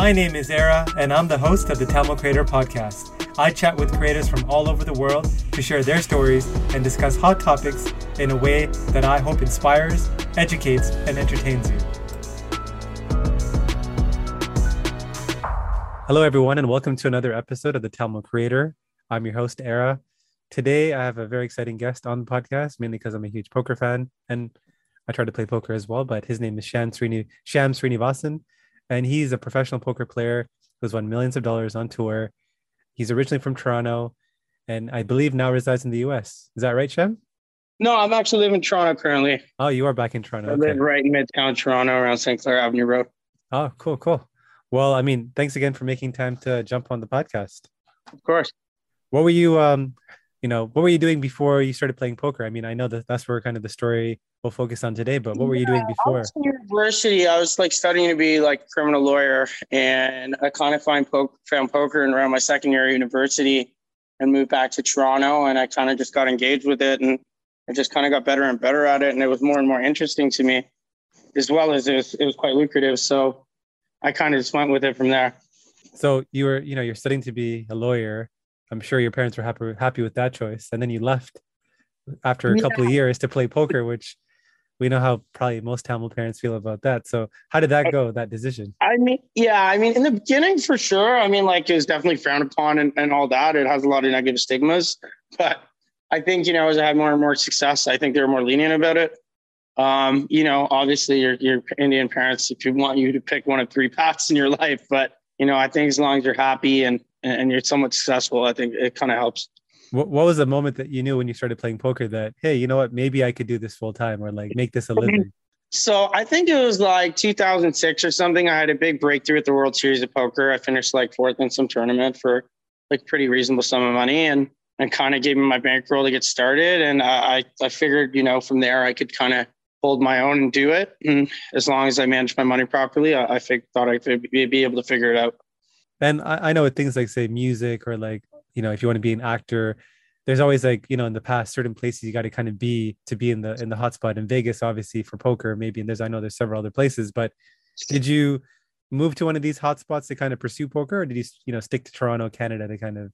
My name is Era, and I'm the host of the Tamil Creator Podcast. I chat with creators from all over the world to share their stories and discuss hot topics in a way that I hope inspires, educates, and entertains you. Hello, everyone, and welcome to another episode of the Tamil Creator. I'm your host, Era. Today, I have a very exciting guest on the podcast, mainly because I'm a huge poker fan and I try to play poker as well. But his name is Sham, Srini, Sham Srinivasan and he's a professional poker player who's won millions of dollars on tour. He's originally from Toronto, and I believe now resides in the U.S. Is that right, Sham? No, I'm actually living in Toronto currently. Oh, you are back in Toronto. I okay. live right in Midtown Toronto, around St. Clair Avenue Road. Oh, cool, cool. Well, I mean, thanks again for making time to jump on the podcast. Of course. What were you um you know, what were you doing before you started playing poker? I mean, I know that that's where kind of the story we'll focus on today, but what were you doing before? I was in university, I was like studying to be like a criminal lawyer, and I kind of find po- found poker in around my second year of university and moved back to Toronto, and I kind of just got engaged with it, and I just kind of got better and better at it, and it was more and more interesting to me, as well as it was it was quite lucrative. So I kind of just went with it from there. So you were, you know, you're studying to be a lawyer I'm sure your parents were happy happy with that choice. And then you left after a yeah. couple of years to play poker, which we know how probably most Tamil parents feel about that. So how did that go, that decision? I mean, yeah, I mean, in the beginning for sure. I mean, like it was definitely frowned upon and, and all that. It has a lot of negative stigmas. But I think, you know, as I had more and more success, I think they were more lenient about it. Um, you know, obviously your your Indian parents if you want you to pick one of three paths in your life, but you know, I think as long as you're happy and and you're somewhat successful, I think it kind of helps. What, what was the moment that you knew when you started playing poker that, hey, you know what, maybe I could do this full time or like make this a living? So I think it was like 2006 or something. I had a big breakthrough at the World Series of Poker. I finished like fourth in some tournament for like pretty reasonable sum of money and and kind of gave me my bankroll to get started. And I I figured you know from there I could kind of hold my own and do it. And as long as I managed my money properly, I, I fig- thought I could be, be able to figure it out. And I, I know with things like say music or like, you know, if you want to be an actor, there's always like, you know, in the past certain places you got to kind of be to be in the in the hotspot in Vegas, obviously for poker, maybe. And there's I know there's several other places, but did you move to one of these hotspots to kind of pursue poker or did you you know stick to Toronto, Canada to kind of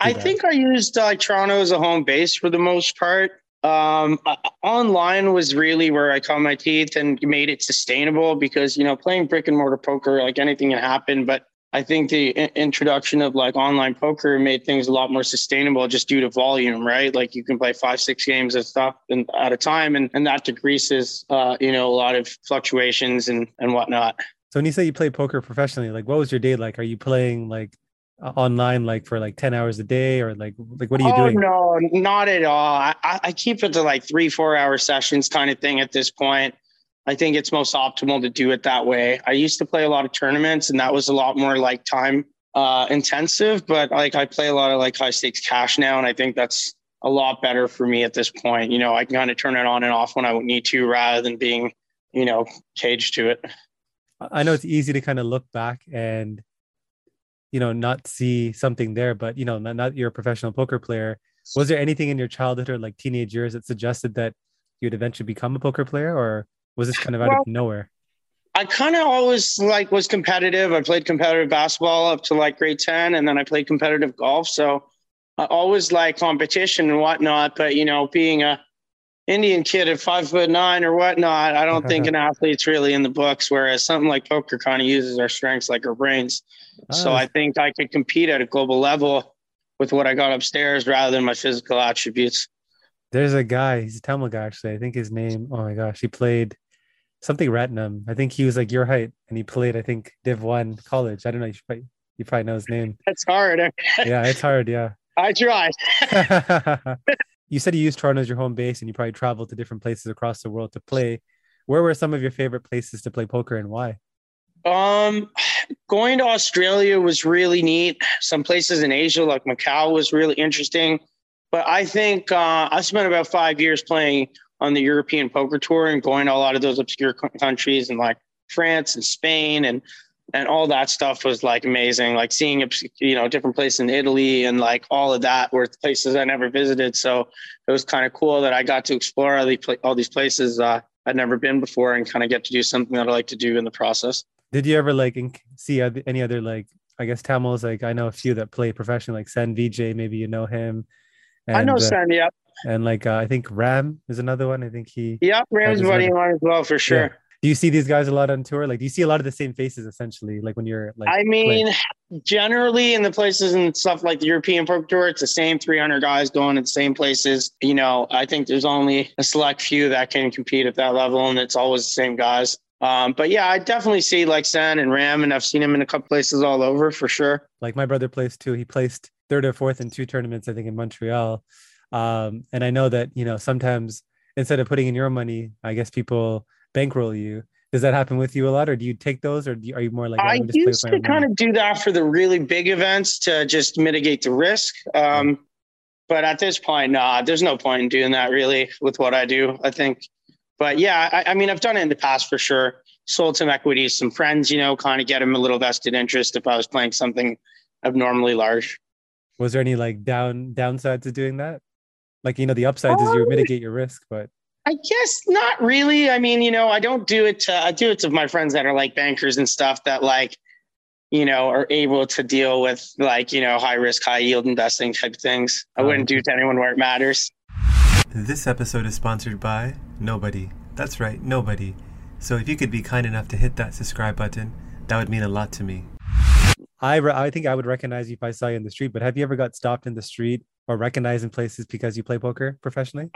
I that? think I used uh, Toronto as a home base for the most part. Um, online was really where I cut my teeth and made it sustainable because you know playing brick and mortar poker like anything can happen, but I think the introduction of like online poker made things a lot more sustainable just due to volume, right? Like you can play five, six games and stuff and, at a time, and, and that decreases, uh, you know, a lot of fluctuations and, and whatnot. So when you say you play poker professionally, like what was your day like? Are you playing like online like for like 10 hours a day or like like what are you oh, doing no not at all I, I keep it to like three four hour sessions kind of thing at this point I think it's most optimal to do it that way. I used to play a lot of tournaments and that was a lot more like time uh, intensive, but like I play a lot of like high stakes cash now. And I think that's a lot better for me at this point. You know, I can kind of turn it on and off when I need to rather than being, you know, caged to it. I know it's easy to kind of look back and, you know, not see something there, but, you know, not, not you're a professional poker player. Was there anything in your childhood or like teenage years that suggested that you'd eventually become a poker player or was this kind of out well, of nowhere? I kind of always like was competitive. I played competitive basketball up to like grade 10 and then I played competitive golf. So I always like competition and whatnot. But you know, being a Indian kid at five foot nine or whatnot, I don't think an athlete's really in the books. Whereas something like poker kind of uses our strengths like our brains. Oh. So ah. I think I could compete at a global level with what I got upstairs rather than my physical attributes. There's a guy, he's a Tamil guy actually. I think his name, oh my gosh, he played something Ratnam. I think he was like your height, and he played I think Div One college. I don't know. You, probably, you probably know his name. It's hard. yeah, it's hard. Yeah. I tried. you said you used Toronto as your home base, and you probably traveled to different places across the world to play. Where were some of your favorite places to play poker, and why? Um, going to Australia was really neat. Some places in Asia, like Macau, was really interesting. But I think uh, I spent about five years playing on the European poker tour and going to a lot of those obscure countries and like France and Spain and and all that stuff was like amazing. Like seeing you know different places in Italy and like all of that were places I never visited. So it was kind of cool that I got to explore all these all these places uh, I'd never been before and kind of get to do something that I like to do in the process. Did you ever like see any other like I guess Tamils? Like I know a few that play professionally, like Sen VJ. Maybe you know him. I know uh, Sen. Yep. And like uh, I think Ram is another one. I think he. yeah Ram's buddy of as well for sure. Do you see these guys a lot on tour? Like, do you see a lot of the same faces essentially? Like when you're like. I playing? mean, generally in the places and stuff like the European Poker Tour, it's the same 300 guys going to the same places. You know, I think there's only a select few that can compete at that level, and it's always the same guys. Um, but yeah, I definitely see like Sen and Ram, and I've seen him in a couple places all over for sure. like my brother plays too. He placed third or fourth in two tournaments, I think, in Montreal. Um, and I know that you know sometimes instead of putting in your money, I guess people bankroll you. Does that happen with you a lot, or do you take those, or do you, are you more like I used to kind of do that for the really big events to just mitigate the risk. Um, but at this point, nah, there's no point in doing that really with what I do. I think, but yeah, I, I mean, I've done it in the past for sure. Sold some equities, some friends, you know, kind of get them a little vested interest if I was playing something abnormally large. Was there any like down downside to doing that? Like you know, the upsides is you Um, mitigate your risk, but I guess not really. I mean, you know, I don't do it. To, I do it to my friends that are like bankers and stuff that like, you know, are able to deal with like, you know, high risk, high yield investing type things. I wouldn't do it to anyone where it matters. This episode is sponsored by nobody. That's right, nobody. So if you could be kind enough to hit that subscribe button, that would mean a lot to me. I, re- I think I would recognize you if I saw you in the street, but have you ever got stopped in the street or recognized in places because you play poker professionally?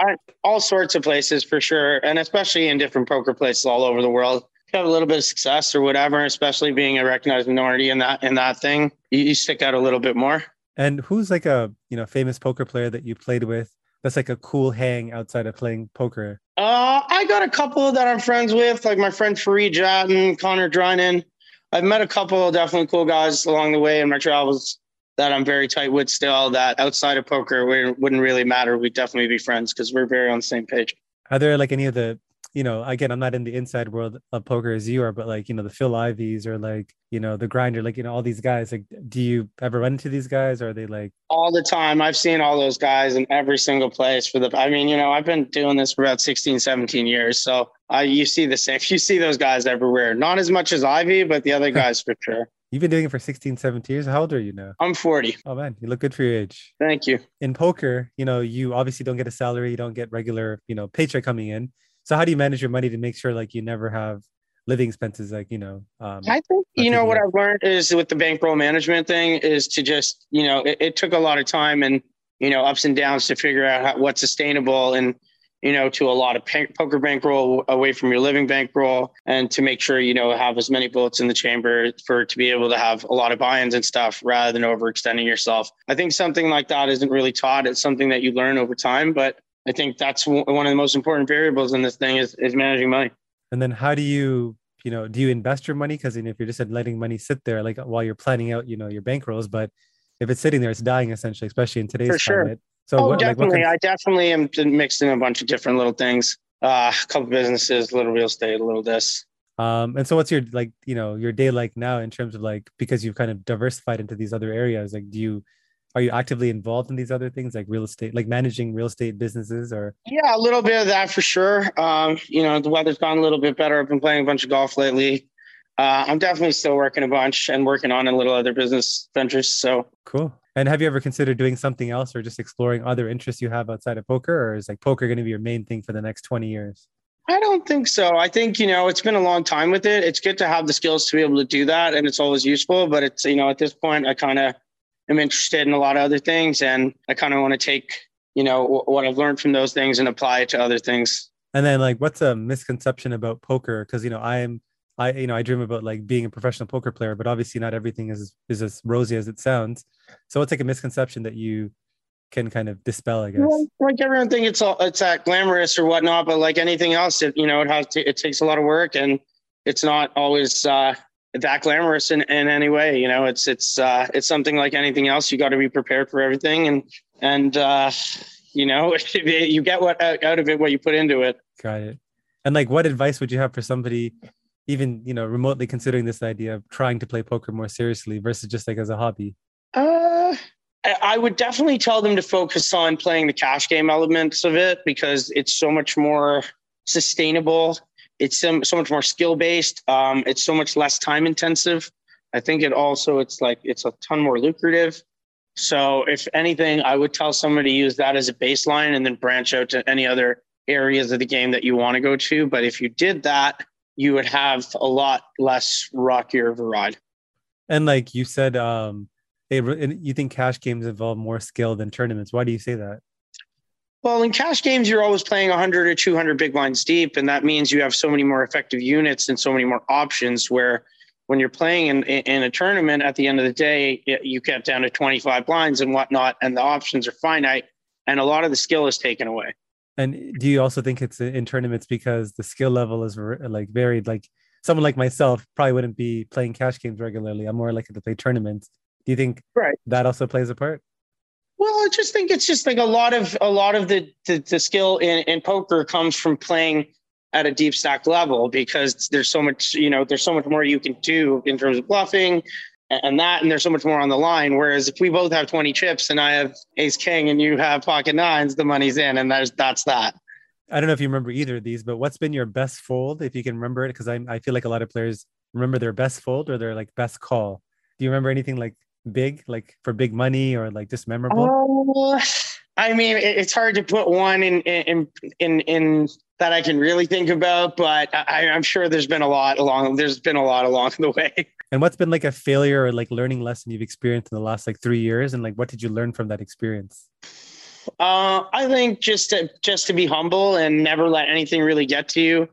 All sorts of places for sure. And especially in different poker places all over the world. You have a little bit of success or whatever, especially being a recognized minority in that in that thing, you, you stick out a little bit more. And who's like a you know famous poker player that you played with that's like a cool hang outside of playing poker? Uh, I got a couple that I'm friends with, like my friend Fareed Jatton, Connor Drinan. I've met a couple of definitely cool guys along the way in my travels that I'm very tight with still. That outside of poker we wouldn't really matter. We'd definitely be friends because we're very on the same page. Are there like any of the you know again I'm not in the inside world of poker as you are, but like you know the Phil Iveys or like you know the grinder, like you know all these guys. Like, do you ever run into these guys? Or are they like All the time. I've seen all those guys in every single place for the I mean, you know, I've been doing this for about 16, 17 years. So I you see the same you see those guys everywhere. Not as much as Ivey, but the other guys for sure. you've been doing it for 16, 17 years? How old are you now? I'm 40. Oh man, you look good for your age. Thank you. in poker, you know, you obviously don't get a salary, you don't get regular, you know, paycheck coming in. So how do you manage your money to make sure like you never have living expenses like, you know, um I think you know what I've learned is with the bankroll management thing is to just you know it, it took a lot of time and you know ups and downs to figure out how, what's sustainable and you know to a lot of poker bankroll away from your living bankroll and to make sure you know have as many bullets in the chamber for to be able to have a lot of buy-ins and stuff rather than overextending yourself. I think something like that isn't really taught. It's something that you learn over time, but I think that's w- one of the most important variables in this thing is, is managing money. and then how do you, you know, do you invest your money? You know, if you're just letting money sit there, like while you're planning out, you know, your bankrolls, but if it's sitting there, it's dying essentially, especially in today's For sure. climate. So oh, what, like, definitely. kind- I definitely am mixed in a bunch of different little things. Uh, a couple businesses, a little real estate, a little this. um, and so what's your like, you know, your day like now in terms of like because you've kind of diversified into these other areas? Like, do you are you actively involved in these other things like real estate, like managing real estate businesses or Yeah, a little bit of that for sure. Um, you know, the weather's gone a little bit better. I've been playing a bunch of golf lately. Uh, I'm definitely still working a bunch and working on a little other business ventures. So Cool. And have you ever considered doing something else or just exploring other interests you have outside of poker? Or is like poker going to be your main thing for the next 20 years? I don't think so. I think, you know, it's been a long time with it. It's good to have the skills to be able to do that. And it's always useful. But it's, you know, at this point, I kind of am interested in a lot of other things. And I kind of want to take, you know, w- what I've learned from those things and apply it to other things. And then like what's a misconception about poker? Because you know, I am I you know, I dream about like being a professional poker player, but obviously not everything is is as rosy as it sounds. So what's like a misconception that you can kind of dispel, I guess. Well, like everyone think it's all it's that glamorous or whatnot, but like anything else, it you know it has to, it takes a lot of work and it's not always uh, that glamorous in, in any way. You know, it's it's uh, it's something like anything else. You got to be prepared for everything, and and uh, you know you get what out out of it what you put into it. Got it. And like what advice would you have for somebody even, you know, remotely considering this idea of trying to play poker more seriously versus just like as a hobby? Uh, I would definitely tell them to focus on playing the cash game elements of it because it's so much more sustainable it's so, so much more skill based. Um, it's so much less time intensive. I think it also it's like it's a ton more lucrative. So if anything, I would tell somebody to use that as a baseline and then branch out to any other areas of the game that you want to go to. But if you did that, you would have a lot less rockier of a ride. And like you said, um, they, you think cash games involve more skill than tournaments. Why do you say that? Well, in cash games, you're always playing 100 or 200 big blinds deep, and that means you have so many more effective units and so many more options. Where when you're playing in, in a tournament, at the end of the day, you get down to 25 blinds and whatnot, and the options are finite, and a lot of the skill is taken away. And do you also think it's in tournaments because the skill level is like varied? Like someone like myself probably wouldn't be playing cash games regularly. I'm more likely to play tournaments. Do you think right. that also plays a part? Well, I just think it's just like a lot of a lot of the the, the skill in, in poker comes from playing at a deep stack level because there's so much you know there's so much more you can do in terms of bluffing and that and there's so much more on the line. Whereas if we both have 20 chips and i have ace king and you have pocket nines the money's in and there's that's that. I don't know if you remember either of these but what's been your best fold if you can remember it? Because I, I feel like a lot of players remember their best fold or their like best call. Do you remember anything like big like for big money or like just memorable? Uh, i mean it's hard to put one in in in in that I can really think about, but I, am sure there's been a lot along. There's been a lot along the way. And what's been like a failure or like learning lesson you've experienced in the last like three years, and like what did you learn from that experience? Uh, I think just to, just to be humble and never let anything really get to you.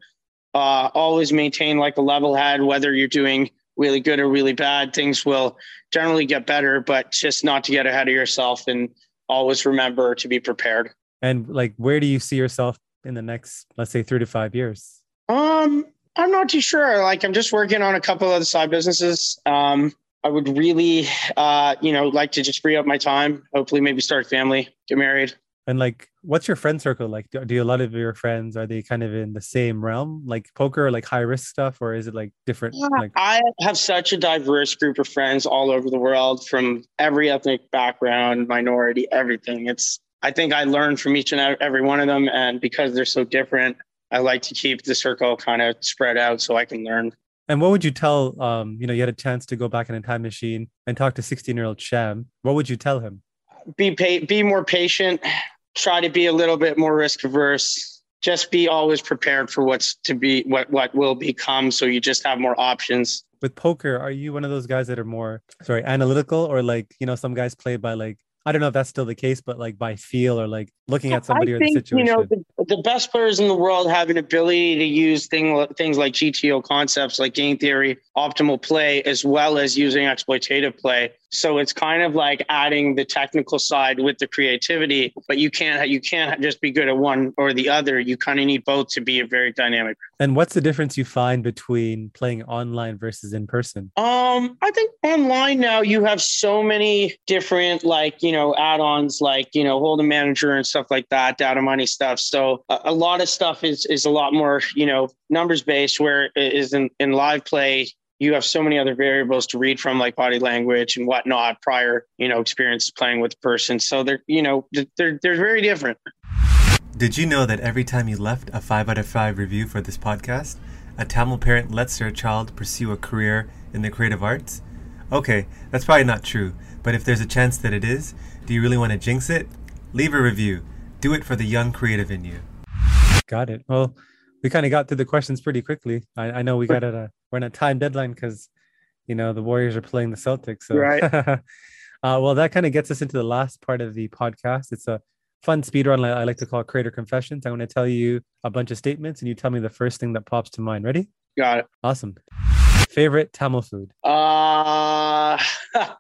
Uh, always maintain like a level head, whether you're doing really good or really bad. Things will generally get better, but just not to get ahead of yourself and always remember to be prepared. And like, where do you see yourself in the next, let's say, three to five years? Um, I'm not too sure. Like, I'm just working on a couple of the side businesses. Um, I would really, uh, you know, like to just free up my time. Hopefully, maybe start a family, get married. And like, what's your friend circle like? Do, do a lot of your friends are they kind of in the same realm, like poker, like high risk stuff, or is it like different? Yeah, like- I have such a diverse group of friends all over the world, from every ethnic background, minority, everything. It's I think I learned from each and every one of them. And because they're so different, I like to keep the circle kind of spread out so I can learn. And what would you tell, um, you know, you had a chance to go back in a time machine and talk to 16 year old Sham. What would you tell him? Be pa- be more patient, try to be a little bit more risk averse. Just be always prepared for what's to be, what, what will become. So you just have more options. With poker, are you one of those guys that are more, sorry, analytical or like, you know, some guys play by like I don't know if that's still the case, but like by feel or like looking at somebody I or think, the situation. You know, the, the, best players in the world have an ability to use thing, things like GTO concepts, like game theory, optimal play, as well as using exploitative play. So it's kind of like adding the technical side with the creativity, but you can't you can't just be good at one or the other. You kind of need both to be a very dynamic. And what's the difference you find between playing online versus in person? Um, I think online now you have so many different like you know add-ons like you know Hold'em Manager and stuff like that, data money stuff. So a, a lot of stuff is is a lot more you know numbers based. Where it is in in live play you have so many other variables to read from like body language and whatnot prior you know experiences playing with the person. So they're you know they're they're very different. Did you know that every time you left a 5 out of 5 review for this podcast a tamil parent lets their child pursue a career in the creative arts? Okay that's probably not true but if there's a chance that it is do you really want to jinx it? Leave a review do it for the young creative in you got it well we kind of got through the questions pretty quickly i, I know we got a we're in a time deadline because you know the Warriors are playing the Celtics. So. Right. uh, well, that kind of gets us into the last part of the podcast. It's a fun speed run. I like to call Creator Confessions. I'm going to tell you a bunch of statements, and you tell me the first thing that pops to mind. Ready? Got it. Awesome. Favorite Tamil food? Uh,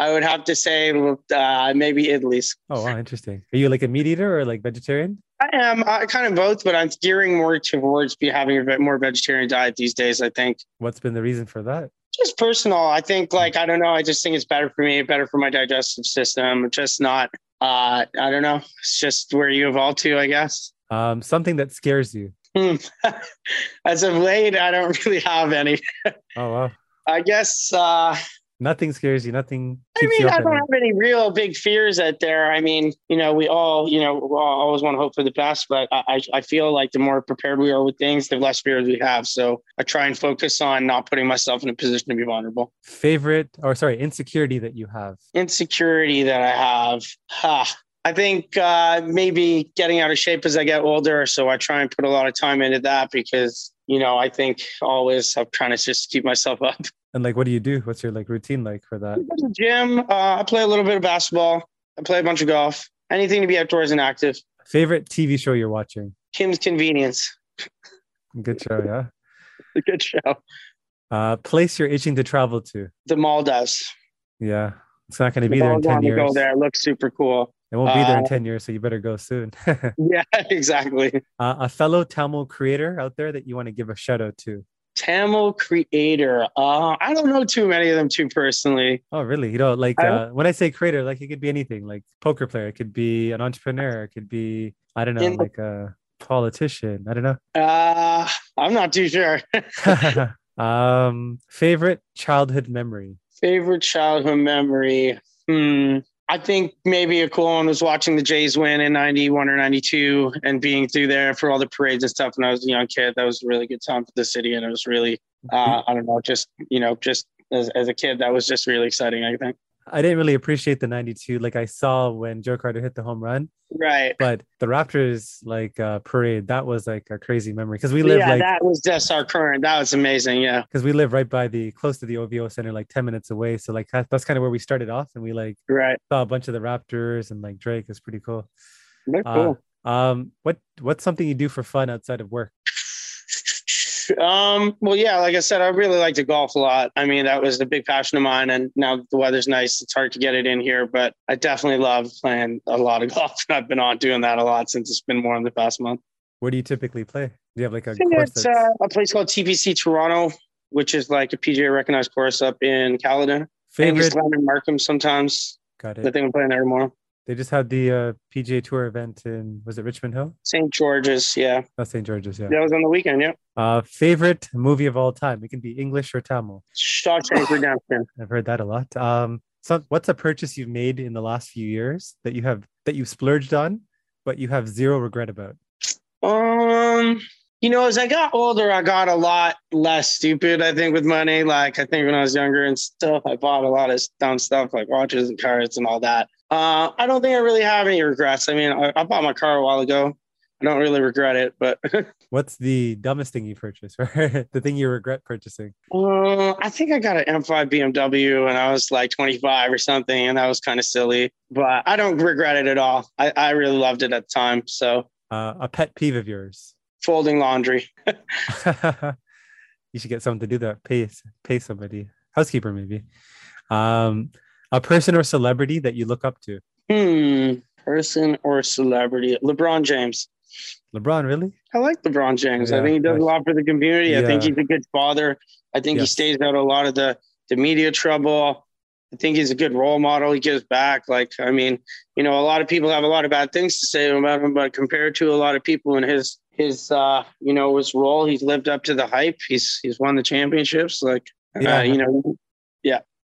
I would have to say uh, maybe idlis. Oh, wow, interesting. Are you like a meat eater or like vegetarian? I am uh, kind of both, but I'm gearing more towards be having a bit more vegetarian diet these days. I think. What's been the reason for that? Just personal. I think, like, I don't know. I just think it's better for me, better for my digestive system. Just not. Uh, I don't know. It's just where you evolve to, I guess. Um, something that scares you. Hmm. As of late, I don't really have any. Oh wow. I guess uh, Nothing scares you. Nothing. I mean, I don't have any real big fears out there. I mean, you know, we all, you know, we all always want to hope for the best, but I, I feel like the more prepared we are with things, the less fears we have. So I try and focus on not putting myself in a position to be vulnerable. Favorite, or sorry, insecurity that you have. Insecurity that I have, ha. I think uh, maybe getting out of shape as I get older. So I try and put a lot of time into that because, you know, I think always I'm trying to just keep myself up. And like, what do you do? What's your like routine like for that? I go to the gym. Uh, I play a little bit of basketball. I play a bunch of golf. Anything to be outdoors and active. Favorite TV show you're watching? Kim's Convenience. Good show, yeah. A good show. Uh, place you're itching to travel to. The Maldives. Yeah, it's not going to The be there in ten to go there. It looks super cool. It won't be there in Uh, ten years, so you better go soon. Yeah, exactly. uh, a fellow Tamil creator out there that you want to give a shout out to. Tamil creator. Uh, I don't know too many of them too personally. Oh, really? You know, like I- uh, when I say creator, like it could be anything, like poker player, it could be an entrepreneur, it could be I don't know, In like a politician. I don't know. Uh, I'm not too sure. um, favorite childhood memory. Favorite childhood memory. Hmm. I think maybe a cool one was watching the Jays win in 91 or 92 and being through there for all the parades and stuff when I was a young kid. That was a really good time for the city. And it was really, uh, I don't know, just, you know, just as, as a kid, that was just really exciting, I think. I didn't really appreciate the 92 like I saw when Joe Carter hit the home run, Right. but the Raptors like uh, parade, that was like a crazy memory because we live yeah, like that was just our current. That was amazing. Yeah. because we live right by the close to the OVO center, like 10 minutes away. So like that, that's kind of where we started off and we like Right. saw a bunch of the Raptors and like Drake is pretty cool. Uh, cool. Um, what what's something you do for fun outside of work? Um, well, yeah, like I said, I really like to golf a lot. I mean, that was the big passion of mine. And now the weather's nice. It's hard to get it in here, but I definitely love playing a lot of golf. And I've been on doing that a lot since it's been more in the past month. Where do you typically play? Do you have like a I think course it's uh, a place called TPC Toronto, which is like a PGA recognized course up in Caledon. favorite? Angus Glen and Markham sometimes. Got it. I think I'm playing there tomorrow. They just had the uh, PGA Tour event in was it Richmond Hill? St. George's. Yeah. Not St. George's, yeah. That was on the weekend. Yeah. Uh, favorite movie of all time? It can be English or Tamil. Shawshank Redemption. I've heard that a lot. Um, so what's a purchase you've made in the last few years that you have that you splurged on, but you have zero regret about? Um, you know, as I got older, I got a lot less stupid, I think, with money. Like, I think when I was younger and stuff, I bought a lot of dumb stuff like watches and cars and all that. Uh, I don't think I really have any regrets. I mean, I, I bought my car a while ago. I don't really regret it, but What's the dumbest thing you purchased? Right? the thing you regret purchasing? uh, I think I got an M5 BMW and I was like 25 or something, and that was kind of silly. But I don't regret it at all. I, I really loved it at the time. So, Uh, a pet peeve of yours? folding laundry. you should get someone to do that. Pay pay somebody, housekeeper maybe. Um, a person or celebrity that you look up to. Hmm, person or celebrity? LeBron James. LeBron, really? I like LeBron James. I think he does a lot for the community. I think he's a good father. I think he stays out of a lot of the, the media trouble. I think he's a good role model. He gives back. Like, I mean, you know, a lot of people have a lot of bad things to say about him, but compared to a lot of people in his his uh, you know, his role, he's lived up to the hype. He's he's won the championships. Like Yeah. uh, you know,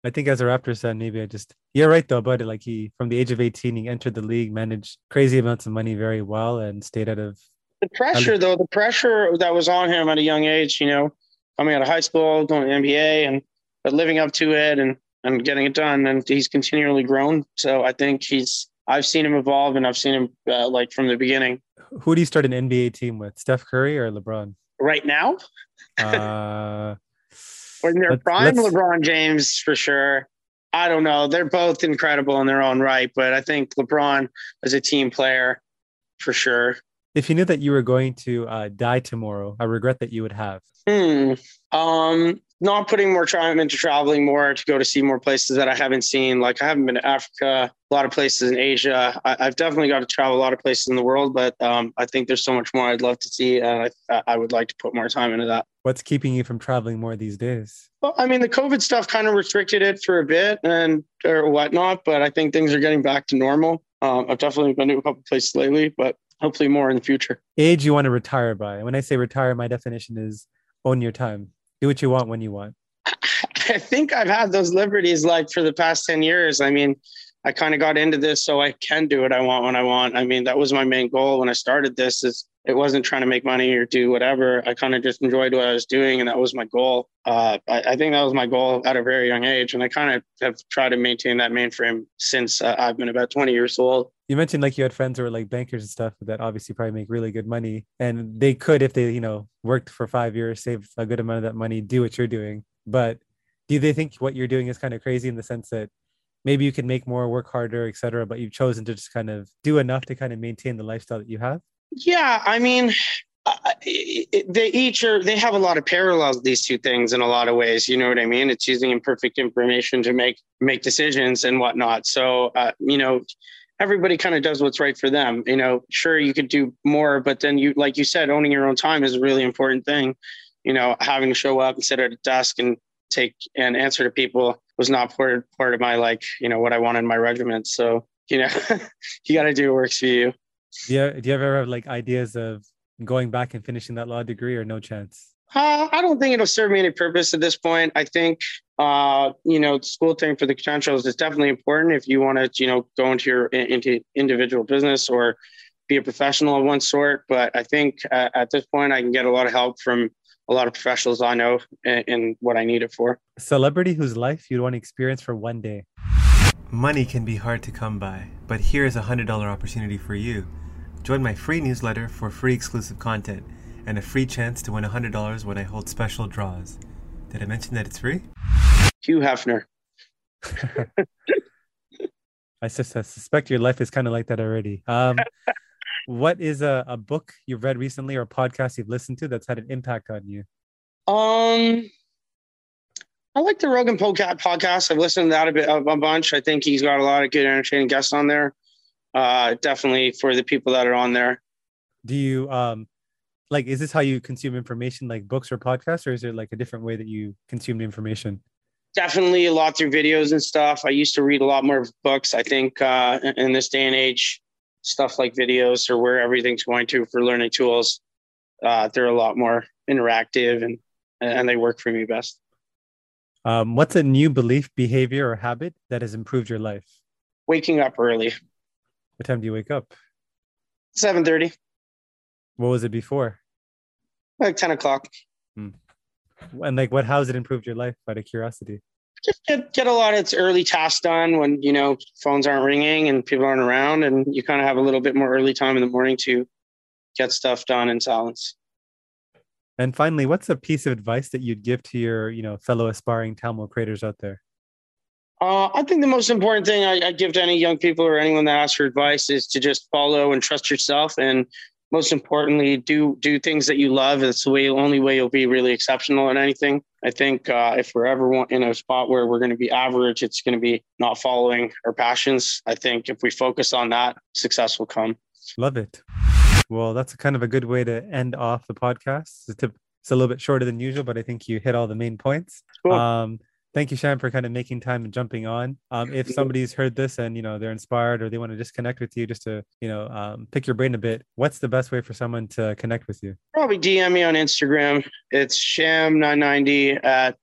I think as a Raptors fan, maybe I just you're right though it. Like he from the age of 18, he entered the league, managed crazy amounts of money very well, and stayed out of the pressure though, the pressure that was on him at a young age, you know, coming out of high school, going to NBA and but living up to it and and getting it done and he's continually grown. So I think he's I've seen him evolve and I've seen him uh, like from the beginning. who do you start an NBA team with? Steph Curry or LeBron? Right now, Uh when they're Let's- prime LeBron James for sure. I don't know. They're both incredible in their own right, but I think LeBron as a team player for sure. If you knew that you were going to uh, die tomorrow, a regret that you would have. Hmm. Um, not putting more time into traveling more to go to see more places that I haven't seen. Like I haven't been to Africa, a lot of places in Asia. I, I've definitely got to travel a lot of places in the world, but um, I think there's so much more I'd love to see, and I, I would like to put more time into that. What's keeping you from traveling more these days? Well, I mean, the COVID stuff kind of restricted it for a bit and or whatnot, but I think things are getting back to normal. Um, I've definitely been to a couple places lately, but hopefully more in the future. Age you want to retire by. When I say retire, my definition is own your time. Do what you want when you want. I think I've had those liberties like for the past 10 years. I mean, I kind of got into this so I can do what I want when I want. I mean, that was my main goal when I started this is it wasn't trying to make money or do whatever. I kind of just enjoyed what I was doing and that was my goal. Uh, I, I, think that was my goal at a very young age. And I kind of have tried to maintain that mainframe since uh, I've been about 20 years old. You mentioned like you had friends who were like bankers and stuff that obviously probably make really good money and they could, if they, you know, worked for five years, save a good amount of that money, do what you're doing. But do they think what you're doing is kind of crazy in the sense that maybe you can make more, work harder, etc. But you've chosen to just kind of do enough to kind of maintain the lifestyle that you have. Yeah, I mean, they each are they have a lot of parallels these two things in a lot of ways you know what i mean it's using imperfect information to make make decisions and whatnot so uh, you know everybody kind of does what's right for them you know sure you could do more but then you like you said owning your own time is a really important thing you know having to show up and sit at a desk and take and answer to people was not part part of my like you know what I wanted in my regiment. So you know you got to do what works for you. Do you, do you ever have like ideas of going back and finishing that law degree or no chance? Uh, I don't think it'll serve me any purpose at this point. I think, uh, you know, school thing for the credentials is definitely important if you want to, you know, go into your into individual business or be a professional of one sort. But I think uh, at this point, I can get a lot of help from a lot of professionals I know in what I need it for. Celebrity whose life you'd want to experience for one day. Money can be hard to come by, but here's a $100 opportunity for you. Join my free newsletter for free exclusive content and a free chance to win $100 when I hold special draws. Did I mention that it's free? Hugh Hefner. I suspect your life is kind of like that already. Um, what is a, a book you've read recently or a podcast you've listened to that's had an impact on you? Um, I like the Rogan podcast. I've listened to that a bit a bunch. I think he's got a lot of good, entertaining guests on there. Uh, definitely for the people that are on there. Do you um, like? Is this how you consume information, like books or podcasts, or is there like a different way that you consume information? Definitely a lot through videos and stuff. I used to read a lot more books. I think uh, in this day and age, stuff like videos or where everything's going to for learning tools, uh, they're a lot more interactive and and they work for me best. Um, what's a new belief, behavior, or habit that has improved your life? Waking up early. What time do you wake up? Seven thirty. What was it before? Like ten o'clock. Hmm. And like, what? How has it improved your life? Out of curiosity just get, get a lot of its early tasks done when you know phones aren't ringing and people aren't around and you kind of have a little bit more early time in the morning to get stuff done in silence and finally what's a piece of advice that you'd give to your you know fellow aspiring Tamil creators out there uh, I think the most important thing I, I, give to any young people or anyone that asks for advice is to just follow and trust yourself and most importantly, do do things that you love. It's the way only way you'll be really exceptional at anything. I think uh, if we're ever in a spot where we're going to be average, it's going to be not following our passions. I think if we focus on that, success will come. Love it. Well, that's kind of a good way to end off the podcast. It's a, it's a little bit shorter than usual, but I think you hit all the main points. Cool. Um, thank you, Sham, for kind of making time and jumping on. Um, if somebody's heard this and you know they're inspired or they want to just connect with you, just to you know um, pick your brain a bit, what's the best way for someone to connect with you? Probably DM me on Instagram. It's sham990 at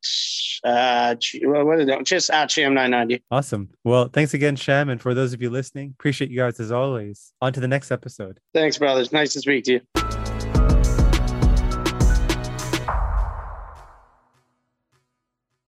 uh, what is it? Just at sham990. Awesome. Well, thanks again, Sham, and for those of you listening, appreciate you guys as always. On to the next episode. Thanks, brothers. Nice to speak to you.